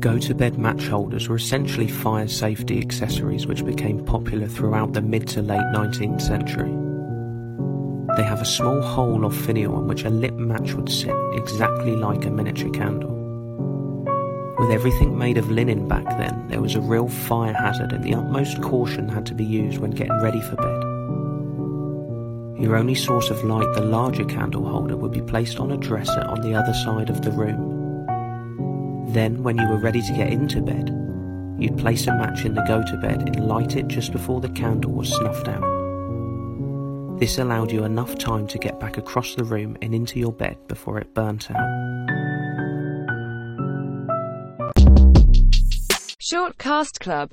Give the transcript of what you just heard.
Go to bed match holders were essentially fire safety accessories which became popular throughout the mid to late 19th century. They have a small hole or finial on which a lit match would sit, exactly like a miniature candle. With everything made of linen back then, there was a real fire hazard and the utmost caution had to be used when getting ready for bed. Your only source of light, the larger candle holder, would be placed on a dresser on the other side of the room. Then, when you were ready to get into bed, you'd place a match in the go to bed and light it just before the candle was snuffed out. This allowed you enough time to get back across the room and into your bed before it burnt out. Short Cast Club